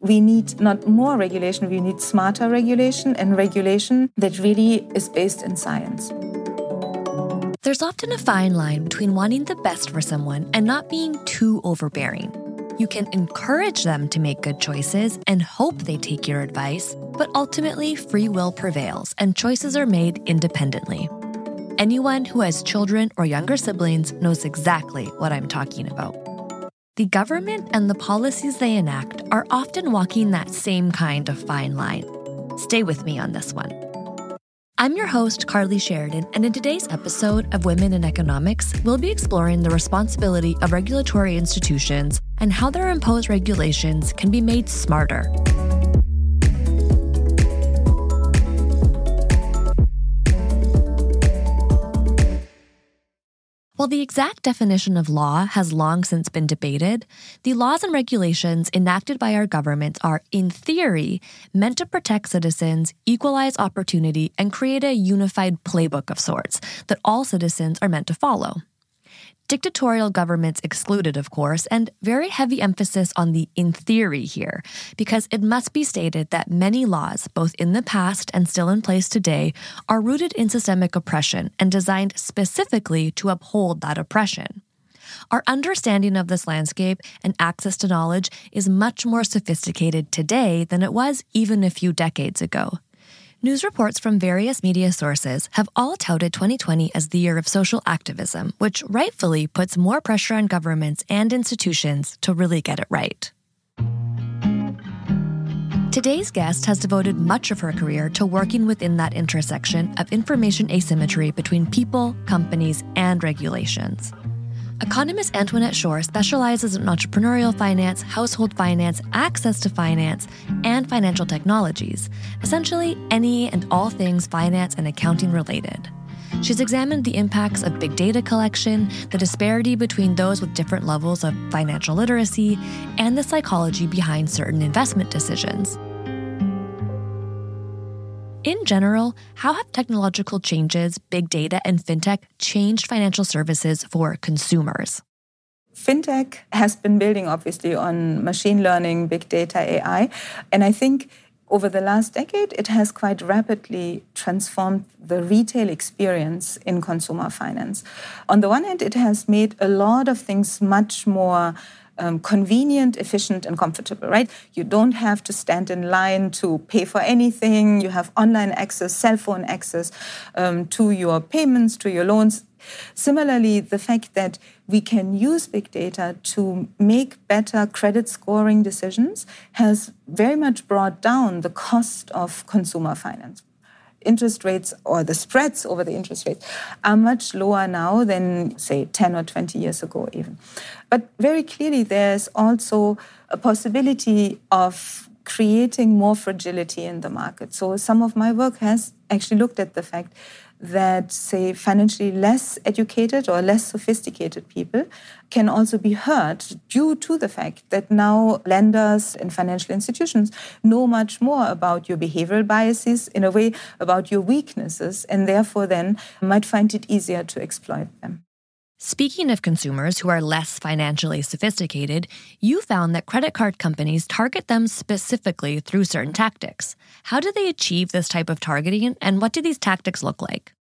We need not more regulation, we need smarter regulation and regulation that really is based in science. There's often a fine line between wanting the best for someone and not being too overbearing. You can encourage them to make good choices and hope they take your advice, but ultimately, free will prevails and choices are made independently. Anyone who has children or younger siblings knows exactly what I'm talking about. The government and the policies they enact are often walking that same kind of fine line. Stay with me on this one. I'm your host, Carly Sheridan, and in today's episode of Women in Economics, we'll be exploring the responsibility of regulatory institutions and how their imposed regulations can be made smarter. While the exact definition of law has long since been debated, the laws and regulations enacted by our governments are, in theory, meant to protect citizens, equalize opportunity, and create a unified playbook of sorts that all citizens are meant to follow dictatorial governments excluded, of course, and very heavy emphasis on the in theory here, because it must be stated that many laws, both in the past and still in place today, are rooted in systemic oppression and designed specifically to uphold that oppression. Our understanding of this landscape and access to knowledge is much more sophisticated today than it was even a few decades ago. News reports from various media sources have all touted 2020 as the year of social activism, which rightfully puts more pressure on governments and institutions to really get it right. Today's guest has devoted much of her career to working within that intersection of information asymmetry between people, companies, and regulations. Economist Antoinette Schoar specializes in entrepreneurial finance, household finance, access to finance, and financial technologies, essentially any and all things finance and accounting related. She's examined the impacts of big data collection, the disparity between those with different levels of financial literacy, and the psychology behind certain investment decisions. In general, how have technological changes, big data, and fintech changed financial services for consumers? Fintech has been building obviously on machine learning, big data, AI. And I think over the last decade, it has quite rapidly transformed the retail experience in consumer finance. On the one hand, it has made a lot of things much more um, convenient, efficient, and comfortable, right? You don't have to stand in line to pay for anything. You have online access, cell phone access um, to your payments, to your loans. Similarly, the fact that we can use big data to make better credit scoring decisions has very much brought down the cost of consumer finance interest rates or the spreads over the interest rates are much lower now than, say, 10 or 20 years ago, even. But very clearly, there's also a possibility of creating more fragility in the market. So, some of my work has actually looked at the fact that, say, financially less educated or less sophisticated people can also be hurt due to the fact that now lenders and financial institutions know much more about your behavioral biases, in a way, about your weaknesses, and therefore then might find it easier to exploit them. Speaking of consumers who are less financially sophisticated, you found that credit card companies target them specifically through certain tactics. How do they achieve this type of targeting, and what do these tactics look like?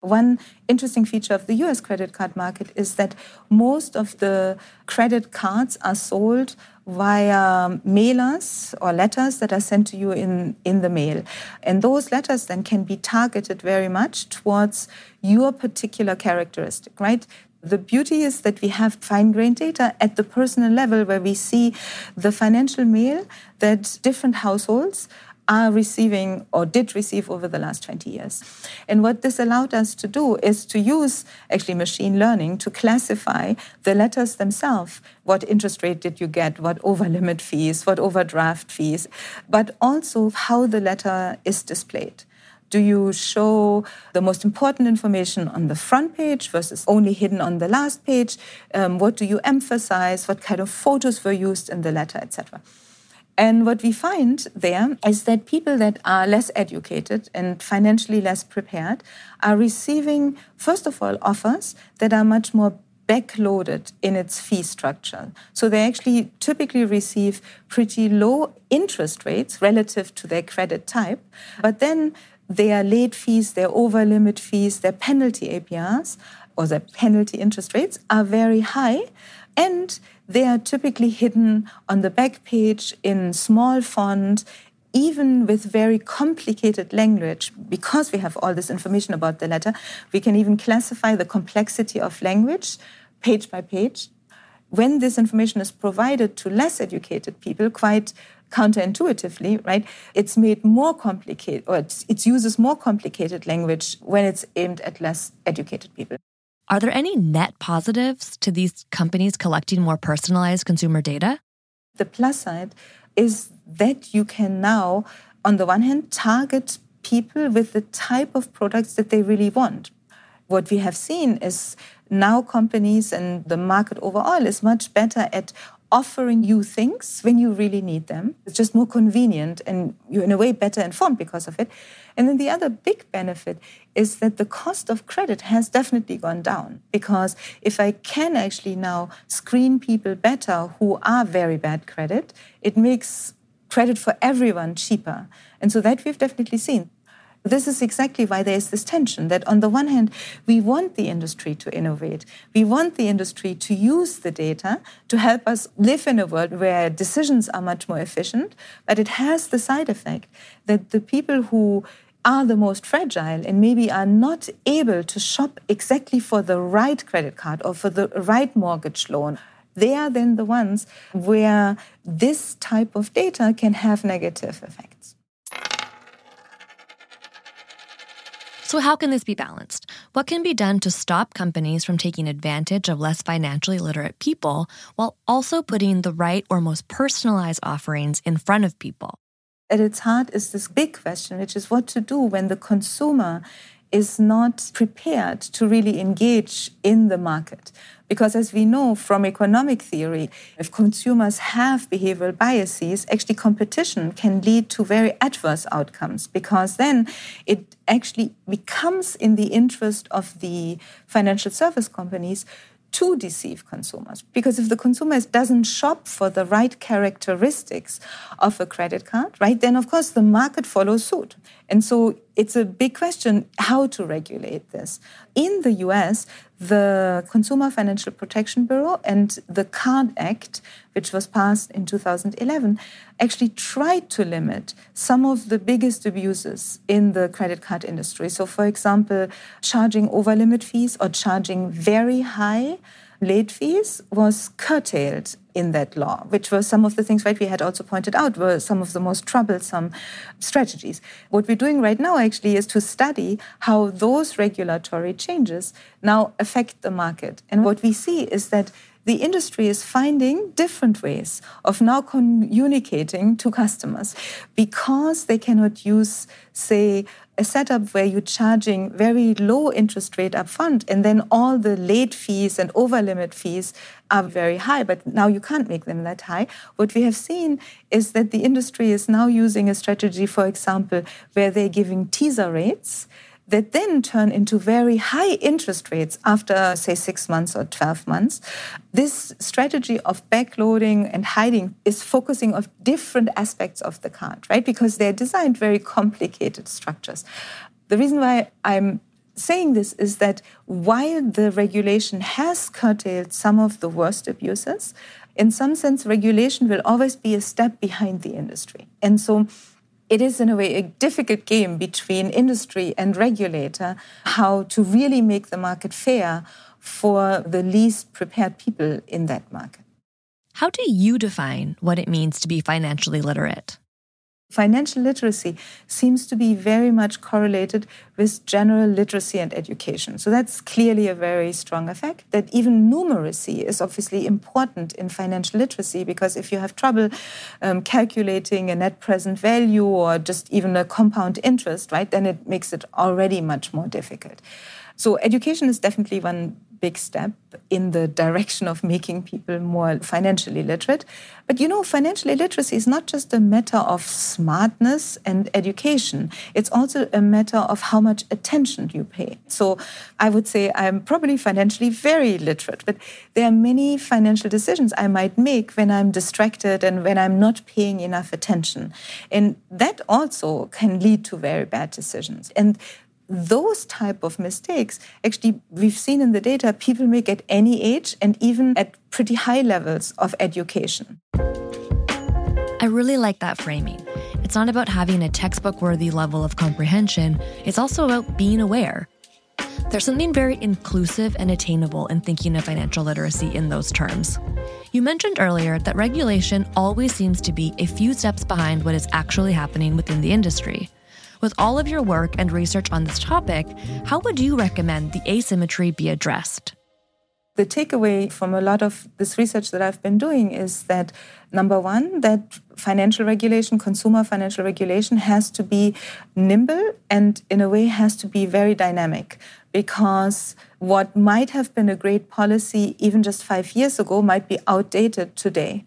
One interesting feature of the US credit card market is that most of the credit cards are sold via mailers or letters that are sent to you in, in the mail. And those letters then can be targeted very much towards your particular characteristic, right? The beauty is that we have fine grained data at the personal level where we see the financial mail that different households are receiving or did receive over the last 20 years. And what this allowed us to do is to use actually machine learning to classify the letters themselves. What interest rate did you get? What over limit fees? What overdraft fees? But also how the letter is displayed. Do you show the most important information on the front page versus only hidden on the last page? Um, what do you emphasize? What kind of photos were used in the letter, etc. And what we find there is that people that are less educated and financially less prepared are receiving, first of all, offers that are much more backloaded in its fee structure. So they actually typically receive pretty low interest rates relative to their credit type, but then their late fees, their over limit fees, their penalty APRs, or their penalty interest rates are very high. And they are typically hidden on the back page in small font, even with very complicated language. Because we have all this information about the letter, we can even classify the complexity of language page by page. When this information is provided to less educated people, quite counterintuitively, right, it's made more complicated, or it uses more complicated language when it's aimed at less educated people. Are there any net positives to these companies collecting more personalized consumer data? The plus side is that you can now, on the one hand, target people with the type of products that they really want. What we have seen is now companies and the market overall is much better at offering you things when you really need them. It's just more convenient and you're in a way better informed because of it. And then the other big benefit is that the cost of credit has definitely gone down because if I can actually now screen people better who are very bad credit, it makes credit for everyone cheaper. And so that we've definitely seen. This is exactly why there is this tension that, on the one hand, we want the industry to innovate. We want the industry to use the data to help us live in a world where decisions are much more efficient. But it has the side effect that the people who are the most fragile and maybe are not able to shop exactly for the right credit card or for the right mortgage loan they are then the ones where this type of data can have negative effects. So, how can this be balanced? What can be done to stop companies from taking advantage of less financially literate people while also putting the right or most personalized offerings in front of people? At its heart is this big question, which is what to do when the consumer is not prepared to really engage in the market. Because as we know from economic theory, if consumers have behavioral biases, actually competition can lead to very adverse outcomes because then it actually becomes in the interest of the financial service companies to deceive consumers. Because if the consumer doesn't shop for the right characteristics of a credit card, right, then of course the market follows suit. And so it's a big question how to regulate this. In the US, the Consumer Financial Protection Bureau and the Card Act, which was passed in 2011, actually tried to limit some of the biggest abuses in the credit card industry. So, for example, charging over limit fees or charging very high late fees was curtailed in that law, which were some of the things, right, we had also pointed out were some of the most troublesome strategies. What we're doing right now actually is to study how those regulatory changes now affect the market. And what we see is that the industry is finding different ways of now communicating to customers because they cannot use, say, a setup where you're charging very low interest rate upfront and then all the late fees and over limit fees are very high, but now you can't make them that high. What we have seen is that the industry is now using a strategy, for example, where they're giving teaser rates that then turn into very high interest rates after, say, six months or 12 months. This strategy of backloading and hiding is focusing on different aspects of the card, right? Because they're designed very complicated structures. The reason why I'm saying this is that while the regulation has curtailed some of the worst abuses, in some sense, regulation will always be a step behind the industry. And so it is in a way a difficult game between industry and regulator how to really make the market fair for the least prepared people in that market. How do you define what it means to be financially literate? Financial literacy seems to be very much correlated with general literacy and education. So that's clearly a very strong effect. That even numeracy is obviously important in financial literacy because if you have trouble um, calculating a net present value or just even a compound interest, right, then it makes it already much more difficult. So education is definitely one big step in the direction of making people more financially literate. But you know, financial literacy is not just a matter of smartness and education, it's also a matter of how much attention you pay. So I would say I'm probably financially very literate, but there are many financial decisions I might make when I'm distracted and when I'm not paying enough attention. And that also can lead to very bad decisions. And those type of mistakes actually we've seen in the data people make at any age and even at pretty high levels of education i really like that framing it's not about having a textbook worthy level of comprehension it's also about being aware there's something very inclusive and attainable in thinking of financial literacy in those terms. You mentioned earlier that regulation always seems to be a few steps behind what is actually happening within the industry. With all of your work and research on this topic, how would you recommend the asymmetry be addressed? The takeaway from a lot of this research that I've been doing is that number one, that financial regulation, consumer financial regulation, has to be nimble and in a way has to be very dynamic because what might have been a great policy even just five years ago might be outdated today.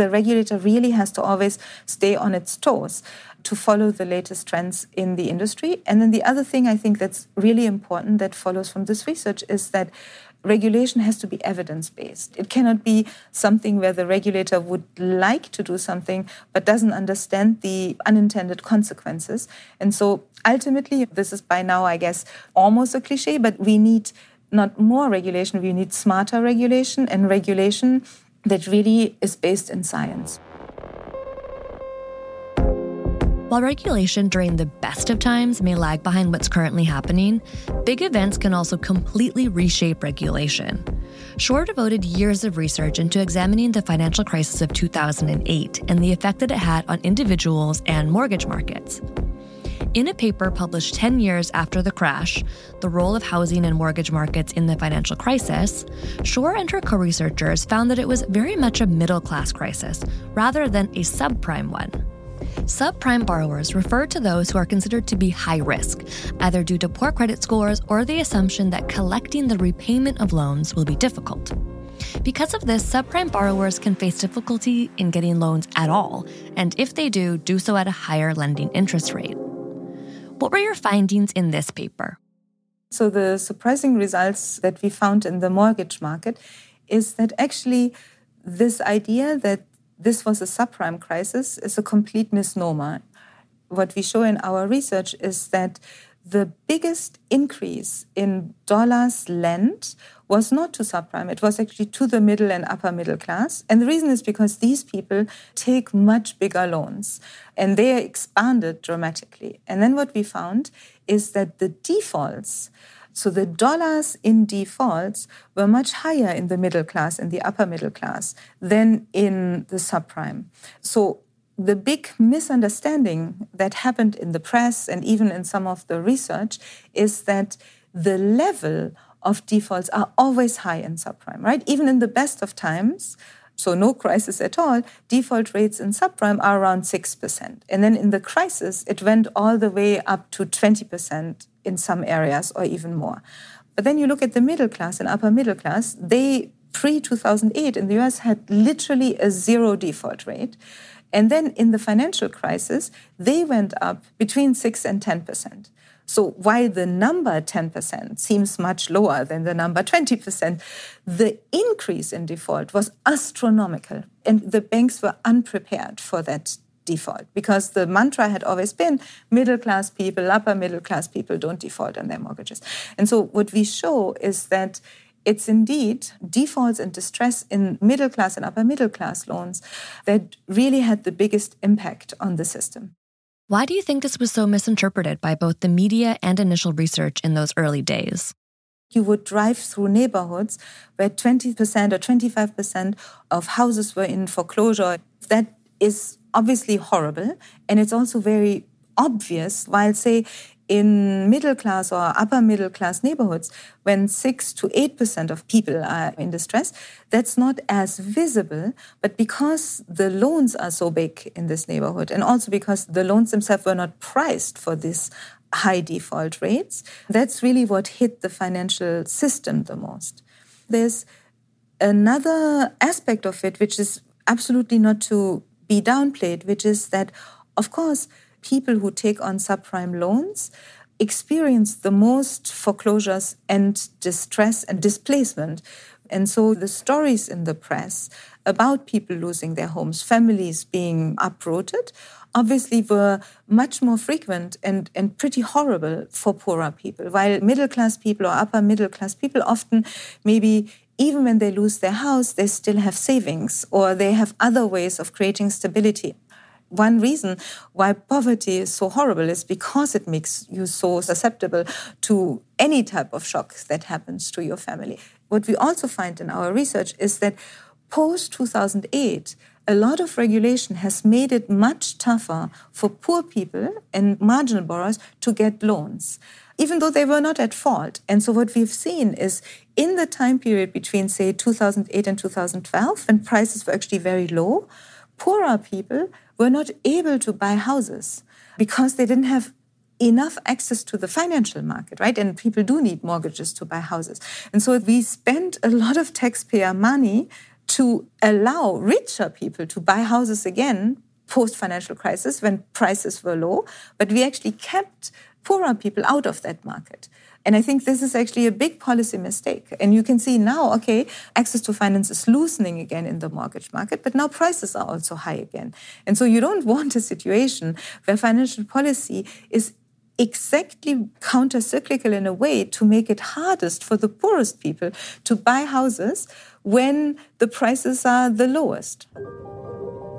The regulator really has to always stay on its toes to follow the latest trends in the industry. And then the other thing I think that's really important that follows from this research is that regulation has to be evidence based. It cannot be something where the regulator would like to do something but doesn't understand the unintended consequences. And so ultimately, this is by now, I guess, almost a cliche, but we need not more regulation, we need smarter regulation and regulation that really is based in science. While regulation during the best of times may lag behind what's currently happening, big events can also completely reshape regulation. Schoar devoted years of research into examining the financial crisis of 2008 and the effect that it had on individuals and mortgage markets. In a paper published 10 years after the crash, The Role of Housing and Mortgage Markets in the Financial Crisis, Schoar and her co researchers found that it was very much a middle class crisis rather than a subprime one. Subprime borrowers refer to those who are considered to be high risk, either due to poor credit scores or the assumption that collecting the repayment of loans will be difficult. Because of this, subprime borrowers can face difficulty in getting loans at all, and if they do, do so at a higher lending interest rate. What were your findings in this paper? So, the surprising results that we found in the mortgage market is that actually this idea that this was a subprime crisis is a complete misnomer. What we show in our research is that the biggest increase in dollars lent was not to subprime, it was actually to the middle and upper middle class. And the reason is because these people take much bigger loans and they expanded dramatically. And then what we found is that the defaults so the dollars in defaults were much higher in the middle class and the upper middle class than in the subprime. So the big misunderstanding that happened in the press and even in some of the research is that the level of defaults are always high in subprime, right? Even in the best of times, so no crisis at all, default rates in subprime are around 6%. And then in the crisis, it went all the way up to 20% in some areas or even more. But then you look at the middle class and upper middle class, they pre 2008 in the US had literally a zero default rate. And then in the financial crisis, they went up between 6 and 10%. So while the number 10% seems much lower than the number 20%, the increase in default was astronomical. And the banks were unprepared for that default because the mantra had always been middle class people, upper middle class people don't default on their mortgages. And so what we show is that it's indeed defaults and distress in middle class and upper middle class loans that really had the biggest impact on the system. Why do you think this was so misinterpreted by both the media and initial research in those early days? You would drive through neighborhoods where 20% or 25% of houses were in foreclosure. That is obviously horrible. And it's also very obvious, while, say, in middle class or upper middle class neighborhoods, when 6 to 8% of people are in distress, that's not as visible. But because the loans are so big in this neighborhood, and also because the loans themselves were not priced for this high default rates, that's really what hit the financial system the most. There's another aspect of it, which is absolutely not to be downplayed, which is that, of course, people who take on subprime loans experience the most foreclosures and distress and displacement. And so the stories in the press about people losing their homes, families being uprooted, obviously were much more frequent and, and pretty horrible for poorer people. While middle class people or upper middle class people often maybe even when they lose their house, they still have savings or they have other ways of creating stability. One reason why poverty is so horrible is because it makes you so susceptible to any type of shock that happens to your family. What we also find in our research is that post 2008, a lot of regulation has made it much tougher for poor people and marginal borrowers to get loans even though they were not at fault. And so what we've seen is in the time period between, say, 2008 and 2012, when prices were actually very low, poorer people were not able to buy houses because they didn't have enough access to the financial market, right? And people do need mortgages to buy houses. And so we spent a lot of taxpayer money to allow richer people to buy houses again post financial crisis when prices were low, but we actually kept poorer people out of that market. And I think this is actually a big policy mistake. And you can see now, okay, access to finance is loosening again in the mortgage market, but now prices are also high again. And so you don't want a situation where financial policy is exactly counter-cyclical in a way to make it hardest for the poorest people to buy houses when the prices are the lowest.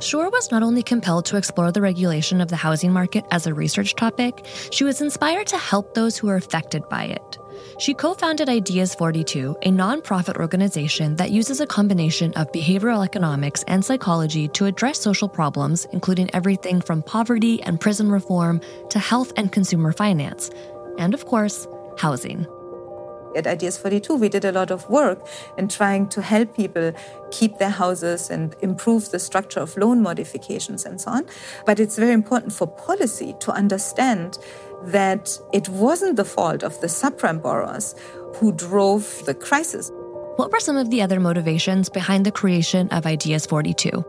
Schoar was not only compelled to explore the regulation of the housing market as a research topic, she was inspired to help those who are affected by it. She co founded Ideas 42, a nonprofit organization that uses a combination of behavioral economics and psychology to address social problems, including everything from poverty and prison reform to health and consumer finance, and of course, housing. At Ideas 42, we did a lot of work in trying to help people keep their houses and improve the structure of loan modifications and so on. But it's very important for policy to understand that it wasn't the fault of the subprime borrowers who drove the crisis. What were some of the other motivations behind the creation of Ideas 42?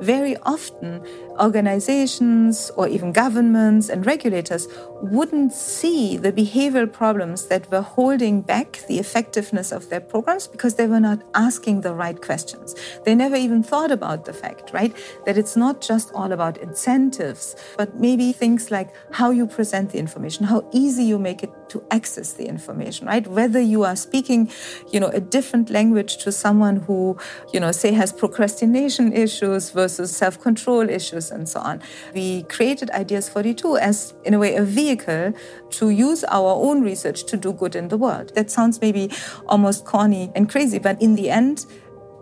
Very often, organizations or even governments and regulators wouldn't see the behavioral problems that were holding back the effectiveness of their programs because they were not asking the right questions. They never even thought about the fact, right, that it's not just all about incentives, but maybe things like how you present the information, how easy you make it to access the information, right? Whether you are speaking, you know, a different language to someone who, you know, say has procrastination issues versus self-control issues and so on. We created Ideas 42 as, in a way, a vehicle to use our own research to do good in the world. That sounds maybe almost corny and crazy, but in the end,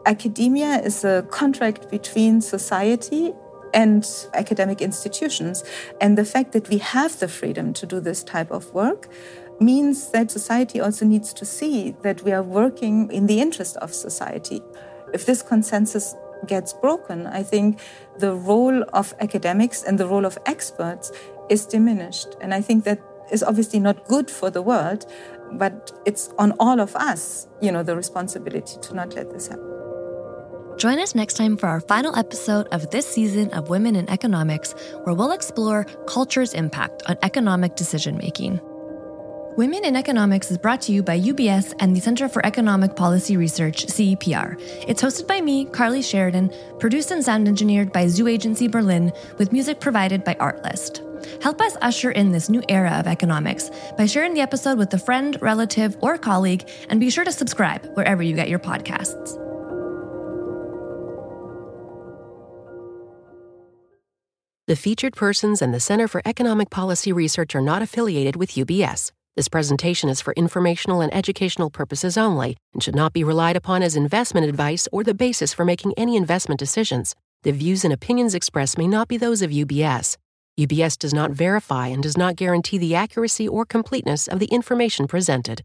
academia is a contract between society and academic institutions. And the fact that we have the freedom to do this type of work means that society also needs to see that we are working in the interest of society. If this consensus gets broken, I think the role of academics and the role of experts is diminished. And I think that is obviously not good for the world, but it's on all of us, you know, the responsibility to not let this happen. Join us next time for our final episode of this season of Women in Economics, where we'll explore culture's impact on economic decision making. Women in Economics is brought to you by UBS and the Center for Economic Policy Research, CEPR. It's hosted by me, Carly Sheridan, produced and sound engineered by Zoo Agency Berlin, with music provided by Artlist. Help us usher in this new era of economics by sharing the episode with a friend, relative, or colleague, and be sure to subscribe wherever you get your podcasts. The featured persons and the Center for Economic Policy Research are not affiliated with UBS. This presentation is for informational and educational purposes only and should not be relied upon as investment advice or the basis for making any investment decisions. The views and opinions expressed may not be those of UBS. UBS does not verify and does not guarantee the accuracy or completeness of the information presented.